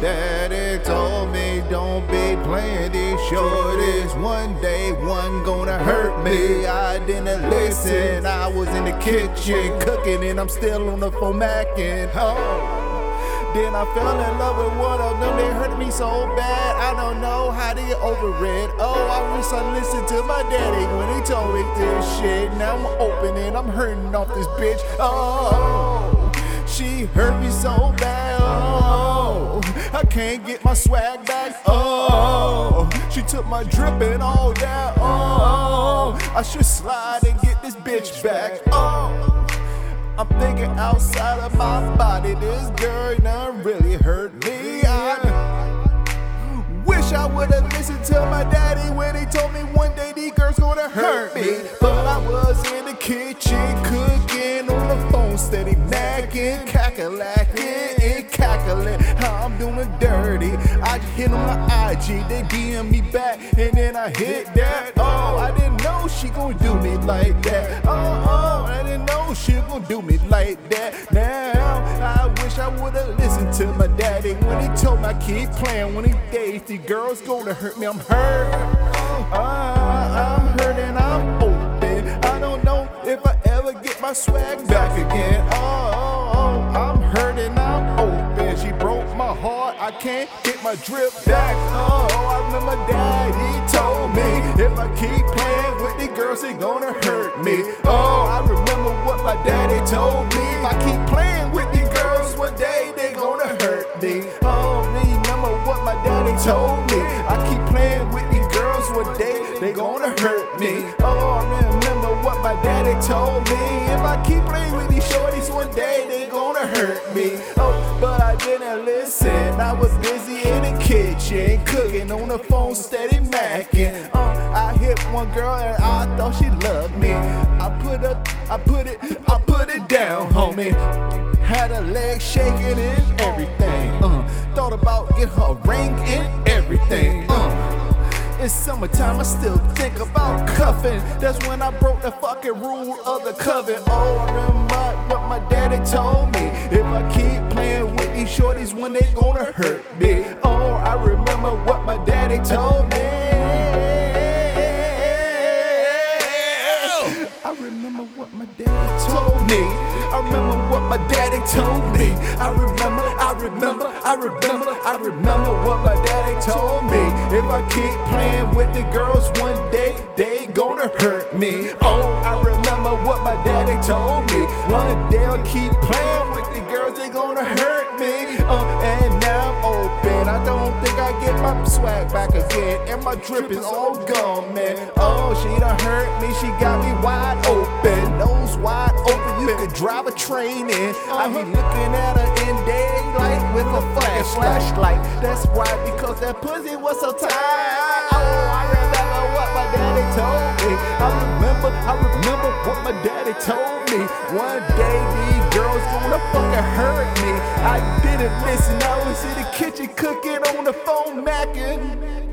Daddy told me don't be playing these shorties. One day one gonna hurt me. I didn't listen. I was in the kitchen cooking and I'm still on the phone macking. Oh. Then I fell in love with one of them. They hurt me so bad. I don't know how to get over it. Oh, I wish I listened to my daddy when he told me this shit. Now I'm open and I'm hurting off this bitch. Oh, she hurt me so bad. Oh can't get my swag back. Oh, she took my drip and all that. Oh, I should slide and get this bitch back. Oh. I'm thinking outside of my body. This girl done really hurt me. I wish I would've listened to my daddy when he told me one day these girls gonna hurt me. But I was in the kitchen cooking on the phone, steady nagging, cackalacking and. How I'm doing dirty. I just hit on my IG, they DM me back, and then I hit that. Oh, I didn't know she gon' do me like that. Oh, oh, I didn't know she gon' do me like that. Now, I wish I would've listened to my daddy when he told I keep playing. When he dates, the girls gonna hurt me. I'm hurt. Uh, I'm hurt and I'm open. I don't know if I ever get my swag back again. Oh, oh, oh I can't get my drip back. Oh, I remember daddy told me if I keep playing with the girls, they gonna hurt me. Oh, I remember what my daddy told me. If I keep playing with the girls, one day they gonna hurt me. Oh, remember what my daddy told me. I keep playing with the girls, one day they gonna hurt me. Oh, I remember what my daddy told me. If I keep playing with these shorties, one day they gonna hurt me. Oh, didn't listen. I was busy in the kitchen, cooking on the phone, steady macking. Uh, I hit one girl and I thought she loved me. I put it, I put it, I put it down, homie. Had her legs shaking and everything. Uh, thought about getting her a ring and everything. It's summertime, I still think about cuffing. That's when I broke the fucking rule of the coven. Oh, I remember what my daddy told me. If I keep playing with these shorties, when they gonna hurt me. Oh, I remember what my daddy told me. I remember what my daddy told me. I remember what my daddy told me. I remember, I remember, I remember, I remember what my daddy told me. If I keep playing with the girls one day, they gonna hurt me. Oh, I remember what my daddy told me. One day I'll keep playing with the girls, they gonna hurt me. Get my swag back again. And my drip is all gone, man. Oh, she done hurt me. She got me wide open. Nose wide open. You could drive a train in. I be uh-huh. looking at her in daylight with a fucking flashlight. That's why, because that pussy was so tight. Oh, I remember what my daddy told me. I remember, I remember what my daddy told me. One day these girls gonna fucking hurt me. I didn't listen. I was in the kitchen cooking on the phone macking.